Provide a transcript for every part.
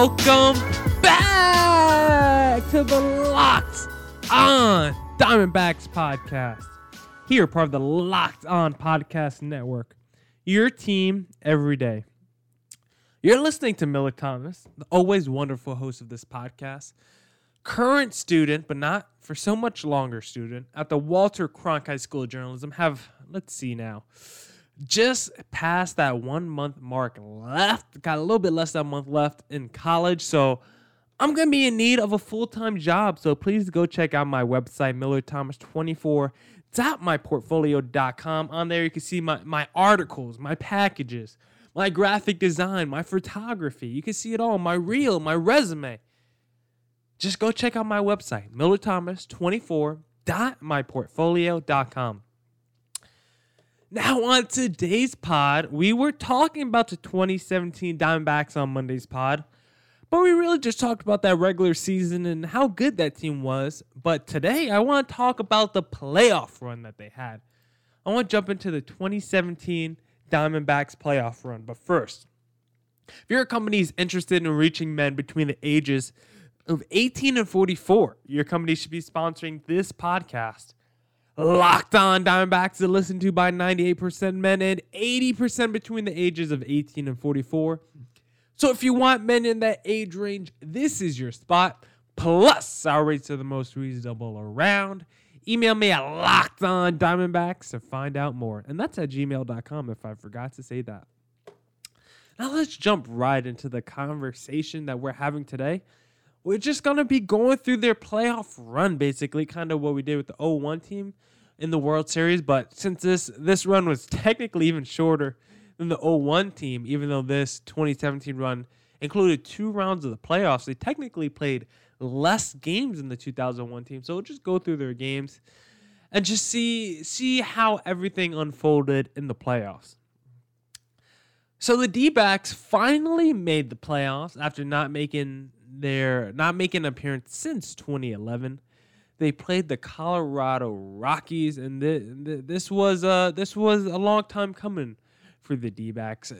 Welcome back to the Locked On Diamondbacks podcast. Here, part of the Locked On Podcast Network. Your team every day. You're listening to Miller Thomas, the always wonderful host of this podcast, current student, but not for so much longer student at the Walter Cronkite School of Journalism. Have, let's see now, just past that one month mark left. Got a little bit less than a month left in college. So I'm going to be in need of a full time job. So please go check out my website, millerthomas24.myportfolio.com. On there, you can see my, my articles, my packages, my graphic design, my photography. You can see it all, my reel, my resume. Just go check out my website, millerthomas24.myportfolio.com. Now, on today's pod, we were talking about the 2017 Diamondbacks on Monday's pod, but we really just talked about that regular season and how good that team was. But today, I want to talk about the playoff run that they had. I want to jump into the 2017 Diamondbacks playoff run. But first, if your company is interested in reaching men between the ages of 18 and 44, your company should be sponsoring this podcast. Locked on Diamondbacks to listen to by 98% men and 80% between the ages of 18 and 44. So if you want men in that age range, this is your spot. Plus, our rates are the most reasonable around. Email me at Locked On lockedondiamondbacks to find out more. And that's at gmail.com if I forgot to say that. Now let's jump right into the conversation that we're having today. We're just going to be going through their playoff run, basically, kind of what we did with the 01 team in the World Series. But since this this run was technically even shorter than the 01 team, even though this 2017 run included two rounds of the playoffs, they technically played less games than the 2001 team. So we'll just go through their games and just see see how everything unfolded in the playoffs. So the D-backs finally made the playoffs after not making their not making an appearance since 2011. They played the Colorado Rockies, and th- th- this was uh this was a long time coming for the D-backs.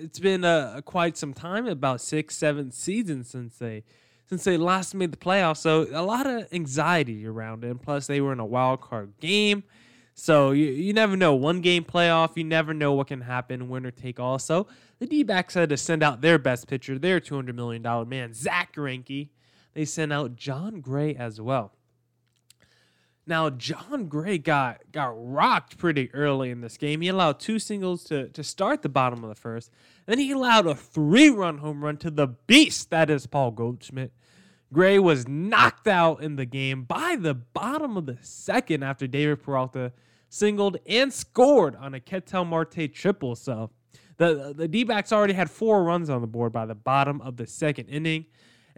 It's been uh, quite some time, about six, seven seasons since they since they last made the playoffs. So a lot of anxiety around it. And plus, they were in a wild card game. So you, you never know. One game playoff, you never know what can happen, winner take all. So the D backs had to send out their best pitcher, their $200 million man, Zack Greinke. They sent out Jon Gray as well. Now, Jon Gray got got rocked pretty early in this game. He allowed two singles to, to start the bottom of the first. Then he allowed a three run home run to the beast that is Paul Goldschmidt. Gray was knocked out in the game by the bottom of the second after David Peralta singled and scored on a Ketel Marte triple. So the the D backs already had four runs on the board by the bottom of the second inning.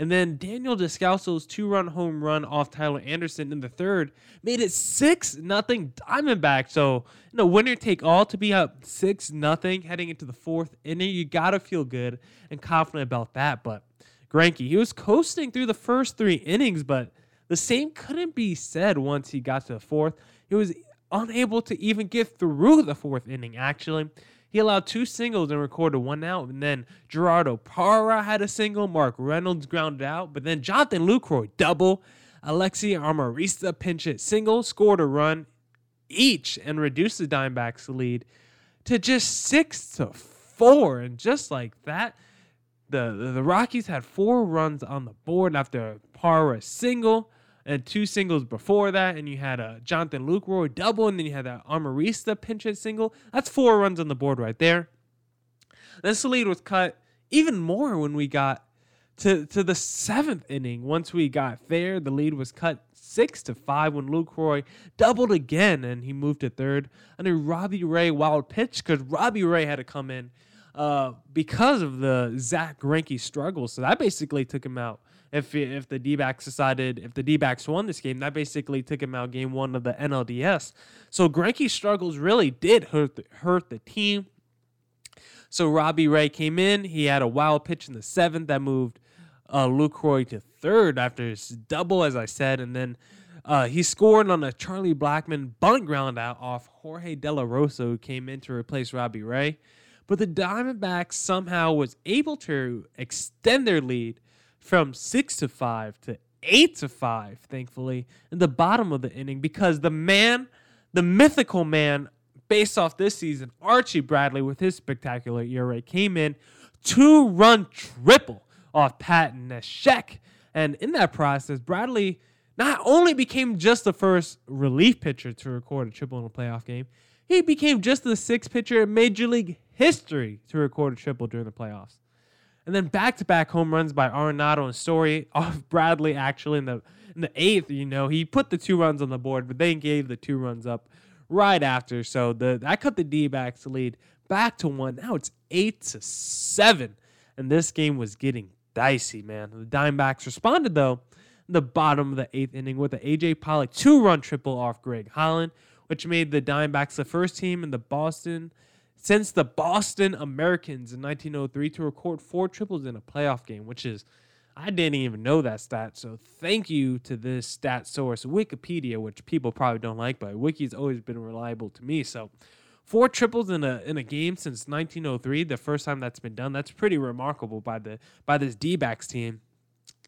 And then Daniel Descalso's two-run home run off Tyler Anderson in the third made it six nothing Diamondback. So you know, winner take all to be up six nothing heading into the fourth inning. You gotta feel good and confident about that. But Greinke, he was coasting through the first three innings, but the same couldn't be said once he got to the fourth. He was unable to even get through the fourth inning. Actually, he allowed two singles and recorded one out. And then Gerardo Parra had a single. Mark Reynolds grounded out. But then Jonathan Lucroy double. Alexi Amarista pinch hit single, scored a run each, and reduced the Dimebacks' lead to just six to four. And just like that, the, the, the Rockies had four runs on the board after Parra single and two singles before that, and you had a Jonathan Lucroy double, and then you had that Amarista pinch hit single. That's four runs on the board right there. This lead was cut even more when we got to to the seventh inning. Once we got there, the lead was cut six to five when Lucroy doubled again, and he moved to third. And then Robbie Ray wild pitch because Robbie Ray had to come in uh, because of the Zack Greinke struggles. So that basically took him out if if the D-backs decided if the D-backs won this game, that basically took him out game one of the NLDS. So Greinke's struggles really did hurt the, hurt the team. So Robbie Ray came in. He had a wild pitch in the seventh that moved uh, Lucroy to third after his double, as I said, and then uh, he scored on a Charlie Blackmon bunt ground out off Jorge De La Rosa, who came in to replace Robbie Ray. but the Diamondbacks somehow was able to extend their lead from six to five to eight to five, thankfully, in the bottom of the inning because the man, the mythical man, based off this season, Archie Bradley with his spectacular ERA came in two run triple off Pat Neshek. And in that process, Bradley not only became just the first relief pitcher to record a triple in a playoff game, he became just the sixth pitcher in Major League history to record a triple during the playoffs. And then back-to-back home runs by Arenado and Story off Bradley actually in the in the eighth, you know, he put the two runs on the board, but they gave the two runs up right after. So the I cut the D-backs lead back to one. Now it's eight to seven. And this game was getting dicey, man. The Diamondbacks responded though in the bottom of the eighth inning with the AJ Pollock two-run triple off Greg Holland, which made the Diamondbacks the first team in the Boston since the Boston Americans in 1903 to record four triples in a playoff game, which is I didn't even know that stat. So thank you to this stat source, Wikipedia, which people probably don't like, but Wiki's always been reliable to me. So four triples in a in a game since 1903, the first time that's been done. That's pretty remarkable by the by this D-backs team.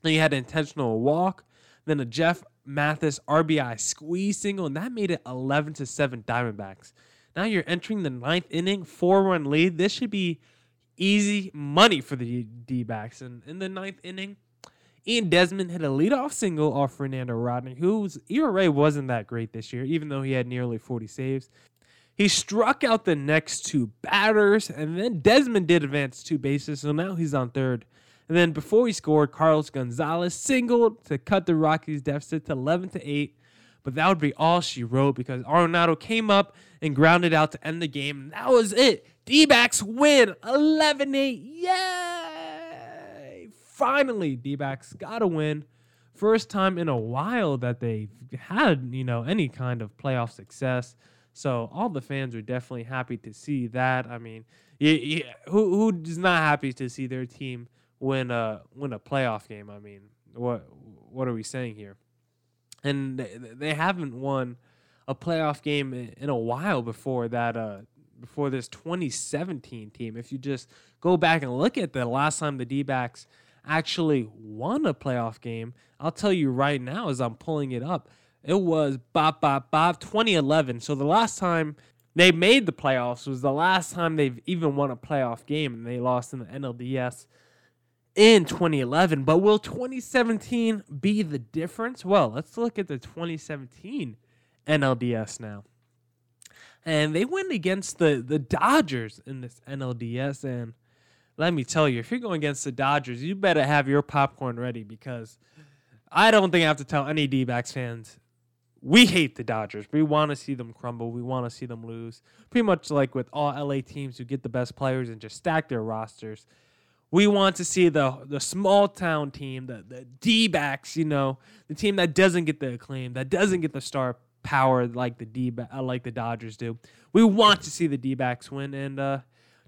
Then had an intentional walk, then a Jeff Mathis RBI squeeze single, and that made it 11 to 7 Diamondbacks. Now you're entering the ninth inning, four run lead. This should be easy money for the D backs. And in the ninth inning, Ian Desmond hit a leadoff single off Fernando Rodney, whose ERA wasn't that great this year, even though he had nearly 40 saves. He struck out the next two batters, and then Desmond did advance two bases, so now he's on third. And then before he scored, Carlos Gonzalez singled to cut the Rockies' deficit to 11 to 8. But that would be all she wrote because Arenado came up and grounded out to end the game. And that was it. D backs win 11 8. Yay! Finally, D backs got a win. First time in a while that they've had, you know, any kind of playoff success. So all the fans are definitely happy to see that. I mean, yeah, yeah, who who is not happy to see their team win a win a playoff game? I mean, what what are we saying here? And they haven't won a playoff game in a while before that. Uh, before this 2017 team, if you just go back and look at the last time the D-backs actually won a playoff game, I'll tell you right now as I'm pulling it up, it was bop bop bop 2011. So the last time they made the playoffs was the last time they've even won a playoff game, and they lost in the NLDS in 2011. But will 2017 be the difference? Well, let's look at the 2017 NLDS now. And they went against the, the Dodgers in this NLDS. And let me tell you, if you're going against the Dodgers, you better have your popcorn ready because I don't think I have to tell any D backs fans we hate the Dodgers. We want to see them crumble. We want to see them lose. Pretty much like with all LA teams who get the best players and just stack their rosters. We want to see the the small town team, the the D backs, you know, the team that doesn't get the acclaim, that doesn't get the star power like the D uh, like the Dodgers do. We want to see the D backs win, and uh,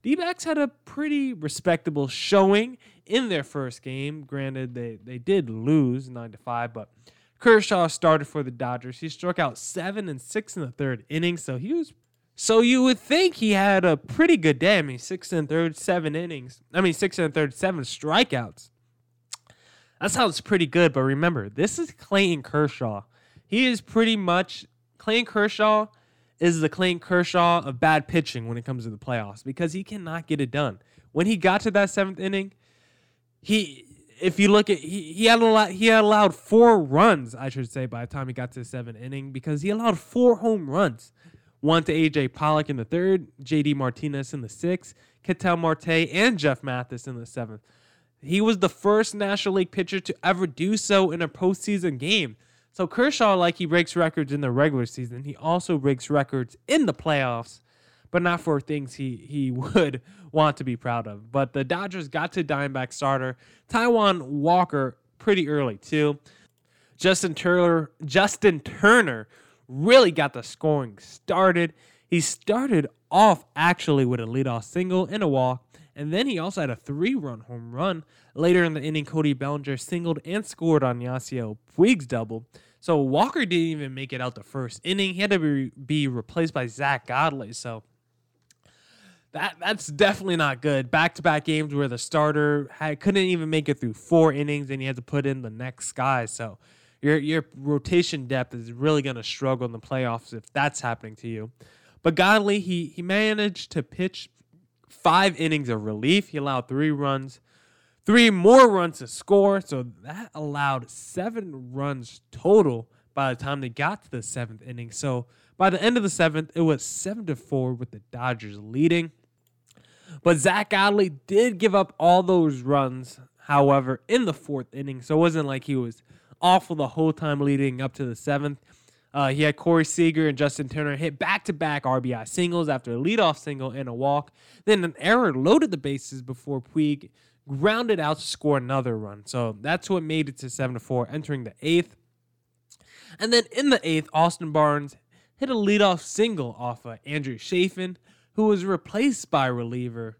D backs had a pretty respectable showing in their first game. Granted, they they did lose nine to five, but Kershaw started for the Dodgers. He struck out seven and six in the third inning, so he was so you would think he had a pretty good day. I mean, six and third, seven innings. I mean, six and third, seven strikeouts. That sounds pretty good. But remember, this is Clayton Kershaw. He is pretty much Clayton Kershaw is the Clayton Kershaw of bad pitching when it comes to the playoffs because he cannot get it done. When he got to that seventh inning, he if you look at he, he had a lot he had allowed four runs, I should say, by the time he got to the seventh inning because he allowed four home runs one to AJ Pollock in the third, JD Martinez in the sixth, Ketel Marte, and Jeff Mathis in the seventh. He was the first National League pitcher to ever do so in a postseason game. So Kershaw, like he breaks records in the regular season, he also breaks records in the playoffs, but not for things he he would want to be proud of. But the Dodgers got to Diamondback starter Taijuan Walker pretty early too. Justin Turner, Justin Turner really got the scoring started. He started off actually with a leadoff single and a walk, and then he also had a three run home run. Later in the inning, Cody Bellinger singled and scored on Yasiel Puig's double. So Walker didn't even make it out the first inning. He had to be, be replaced by Zack Godley. So that that's definitely not good. Back to back games where the starter had, couldn't even make it through four innings, and you had to put in the next guy. So your your rotation depth is really going to struggle in the playoffs if that's happening to you. But Godley, he he managed to pitch five innings of relief. He allowed three runs, three more runs to score. So that allowed seven runs total by the time they got to the seventh inning. So by the end of the seventh, it was seven to four with the Dodgers leading. But Zack Godley did give up all those runs, however, in the fourth inning. So it wasn't like he was awful the whole time leading up to the seventh. Uh, he had Corey Seager and Justin Turner hit back to back RBI singles after a leadoff single and a walk. Then an error loaded the bases before Puig grounded out to score another run. So that's what made it to 7 to 4, entering the eighth. And then in the eighth, Austin Barnes hit a leadoff single off of Andrew Chafin, who was replaced by reliever,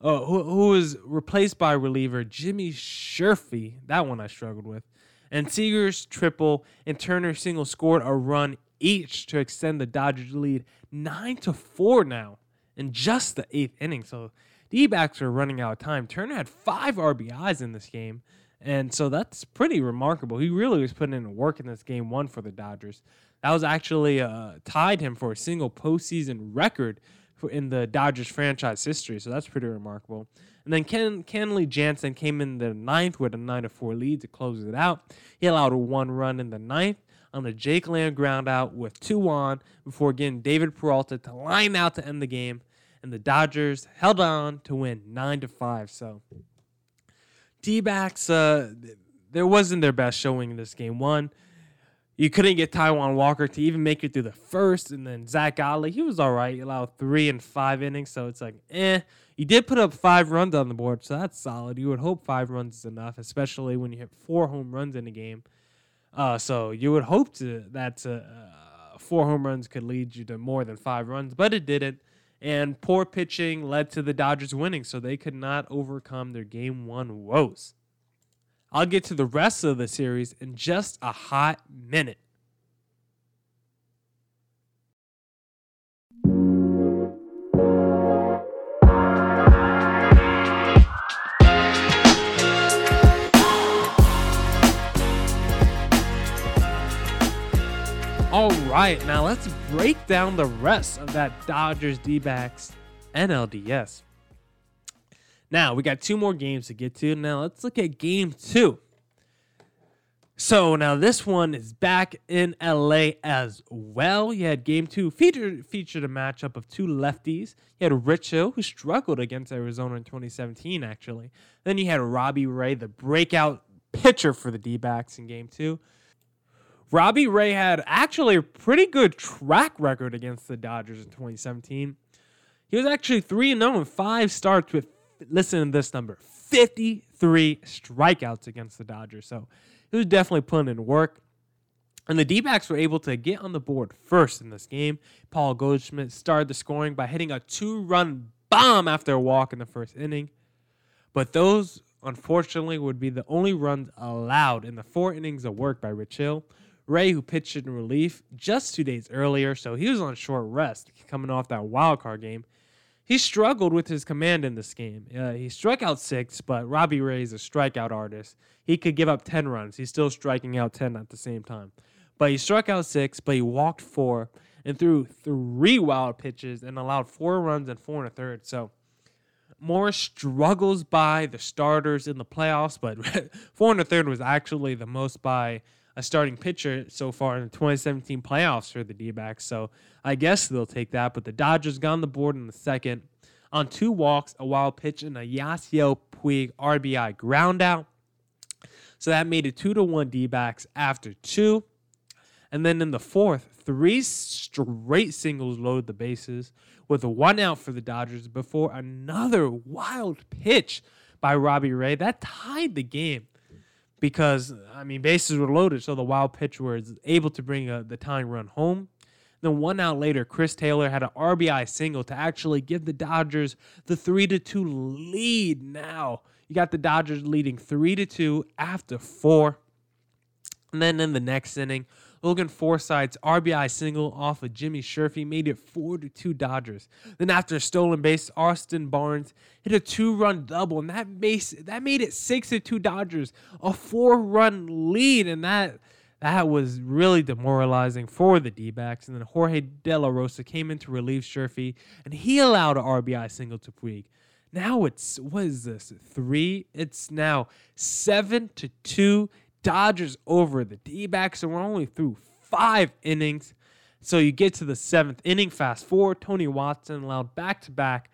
uh, who, who was replaced by reliever Jimmy Sherfy. That one I struggled with. And Seager's triple and Turner's single scored a run each to extend the Dodgers lead nine to four now in just the eighth inning. So D backs are running out of time. Turner had five RBIs in this game. And so that's pretty remarkable. He really was putting in work in this game one for the Dodgers. That was actually uh, tied him for a single postseason record in the Dodgers franchise history. So that's pretty remarkable. And then Ken Kenley Jansen came in the ninth with a nine to four lead to close it out. He allowed a one run in the ninth on a Jake Lamb ground out with two on before getting David Peralta to line out to end the game. And the Dodgers held on to win nine to five. So D backs, uh, there wasn't their best showing in this game. One, you couldn't get Taijuan Walker to even make it through the first, and then Zack Godley, he was all right. He allowed three and five innings, so it's like, eh. You did put up five runs on the board, so that's solid. You would hope five runs is enough, especially when you hit four home runs in a game. Uh, so you would hope to that uh, four home runs could lead you to more than five runs, but it didn't. And poor pitching led to the Dodgers winning, so they could not overcome their game one woes. I'll get to the rest of the series in just a hot minute. All right, now let's break down the rest of that Dodgers D backs NLDS. Now, we got two more games to get to. Now, let's look at game two. So now this one is back in LA as well. You had game two featured featured a matchup of two lefties. You had Rich Hill, who struggled against Arizona in 2017, actually. Then you had Robbie Ray, the breakout pitcher for the D-backs in game two. Robbie Ray had actually a pretty good track record against the Dodgers in 2017. He was actually 3 0 in five starts with, listen to this number, 53 strikeouts against the Dodgers. So he was definitely putting in work. And the D backs were able to get on the board first in this game. Paul Goldschmidt started the scoring by hitting a two run bomb after a walk in the first inning. But those, unfortunately, would be the only runs allowed in the four innings of work by Rich Hill. Ray, who pitched in relief just two days earlier, so he was on short rest coming off that wild card game. He struggled with his command in this game. Uh, he struck out six, but Robbie Ray is a strikeout artist. He could give up 10 runs. He's still striking out 10 at the same time. But he struck out six, but he walked four and threw three wild pitches and allowed four runs and four and a third. So more struggles by the starters in the playoffs, but four and a third was actually the most by a starting pitcher so far in the 2017 playoffs for the D backs. So I guess they'll take that. But the Dodgers got on the board in the second on two walks, a wild pitch, and a Yasiel Puig RBI ground out. So that made it two to one D backs after two. And then in the fourth, three straight singles loaded the bases with a one out for the Dodgers before another wild pitch by Robbie Ray that tied the game because I mean bases were loaded, so the wild pitch was able to bring a, the tying run home. Then one out later, Chris Taylor had an RBI single to actually give the Dodgers the three to two lead. Now you got the Dodgers leading three to two after four, and then in the next inning, Logan Forsythe's RBI single off of Jimmy Sherfy made it 4 to 2 Dodgers. Then after a stolen base, Austin Barnes hit a two-run double, and that base that made it 6 to 2 Dodgers, a four-run lead, and that that was really demoralizing for the D-backs. And then Jorge De La Rosa came in to relieve Sherfy, and he allowed an RBI single to Puig. Now it's what is this? Three? It's now seven to two. Dodgers over the D-backs, and we're only through five innings. So you get to the seventh inning. Fast forward, Tony Watson allowed back-to-back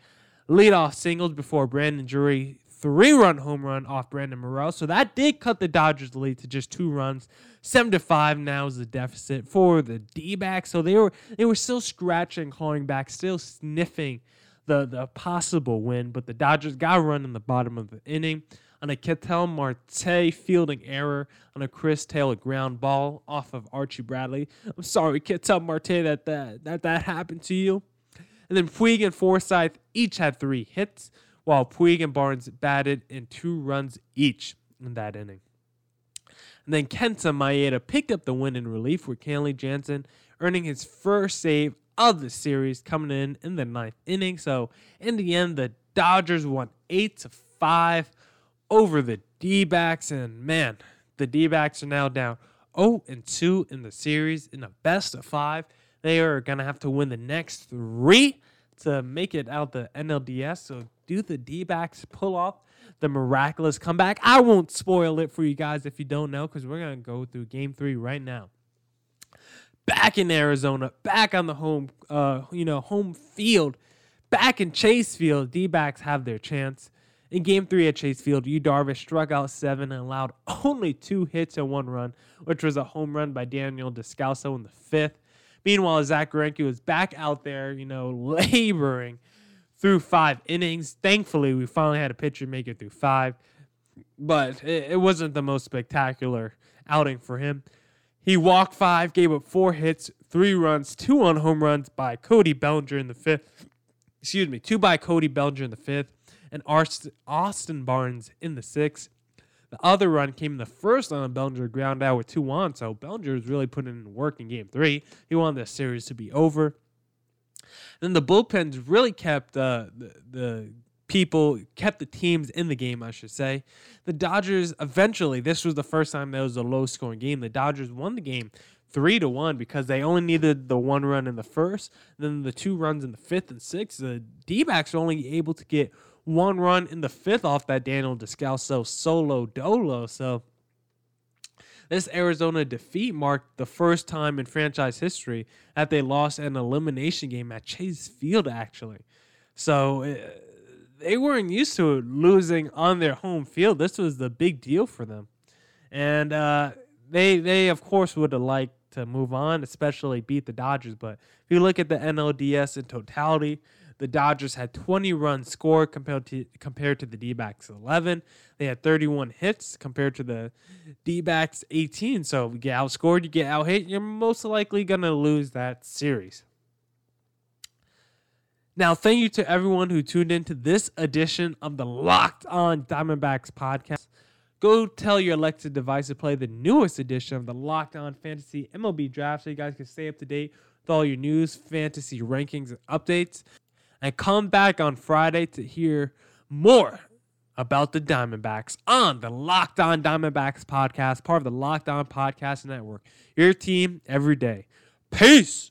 leadoff singles before Brandon Drury three-run home run off Brandon Morrow. So that did cut the Dodgers' lead to just two runs. Seven to five now is the deficit for the D-backs. So they were they were still scratching, clawing back, still sniffing the the possible win, but the Dodgers got a run in the bottom of the inning on a Ketel Marte fielding error on a Chris Taylor ground ball off of Archie Bradley. I'm sorry, Ketel Marte, that that that, that happened to you. And then Puig and Forsythe each had three hits, while Puig and Barnes batted in two runs each in that inning. And then Kenta Maeda picked up the win in relief with Kenley Jansen earning his first save of the series coming in in the ninth inning. So in the end, the Dodgers won eight to five over the D-backs, and man, the D-backs are now down 0 and 2 in the series in a best of five. They are gonna have to win the next three to make it out the NLDS. So do the D-backs pull off the miraculous comeback? I won't spoil it for you guys if you don't know, because we're gonna go through Game Three right now back in Arizona, back on the home, uh, you know, home field, back in Chase Field. D-backs have their chance. In Game Three at Chase Field, Yu Darvish struck out seven and allowed only two hits and one run, which was a home run by Daniel Descalso in the fifth. Meanwhile, Zack Greinke was back out there, you know, laboring through five innings. Thankfully, we finally had a pitcher make it through five, but it, wasn't the most spectacular outing for him. He walked five, gave up four hits, three runs, two on home runs by Cody Bellinger in the fifth. Excuse me, two by Cody Bellinger in the fifth, and Austin Barnes in the sixth. The other run came in the first on a Bellinger ground out with two on, so Bellinger was really putting in work in game three. He wanted the series to be over. Then the bullpens really kept uh, the, the people kept the teams in the game, I should say. The Dodgers eventually, this was the first time that was a low scoring game. The Dodgers won the game three to one because they only needed the one run in the first, then the two runs in the fifth and sixth. The D backs were only able to get one run in the fifth off that Daniel Descalso solo dolo. So this Arizona defeat marked the first time in franchise history that they lost an elimination game at Chase Field, actually. So. Uh, they weren't used to losing on their home field. This was the big deal for them, and uh, they they of course would have liked to move on, especially beat the Dodgers. But if you look at the NLDS in totality, the Dodgers had 20 runs scored compared to compared to the D-backs 11. They had 31 hits compared to the D-backs 18. So if you get outscored, you get out hit, you're most likely gonna lose that series. Now, thank you to everyone who tuned in to this edition of the Locked On Diamondbacks podcast. Go tell your Alexa device to play the newest edition of the Locked On Fantasy MLB Draft so you guys can stay up to date with all your news, fantasy rankings, and updates. And come back on Friday to hear more about the Diamondbacks on the Locked On Diamondbacks podcast, part of the Locked On Podcast Network. Your team every day. Peace.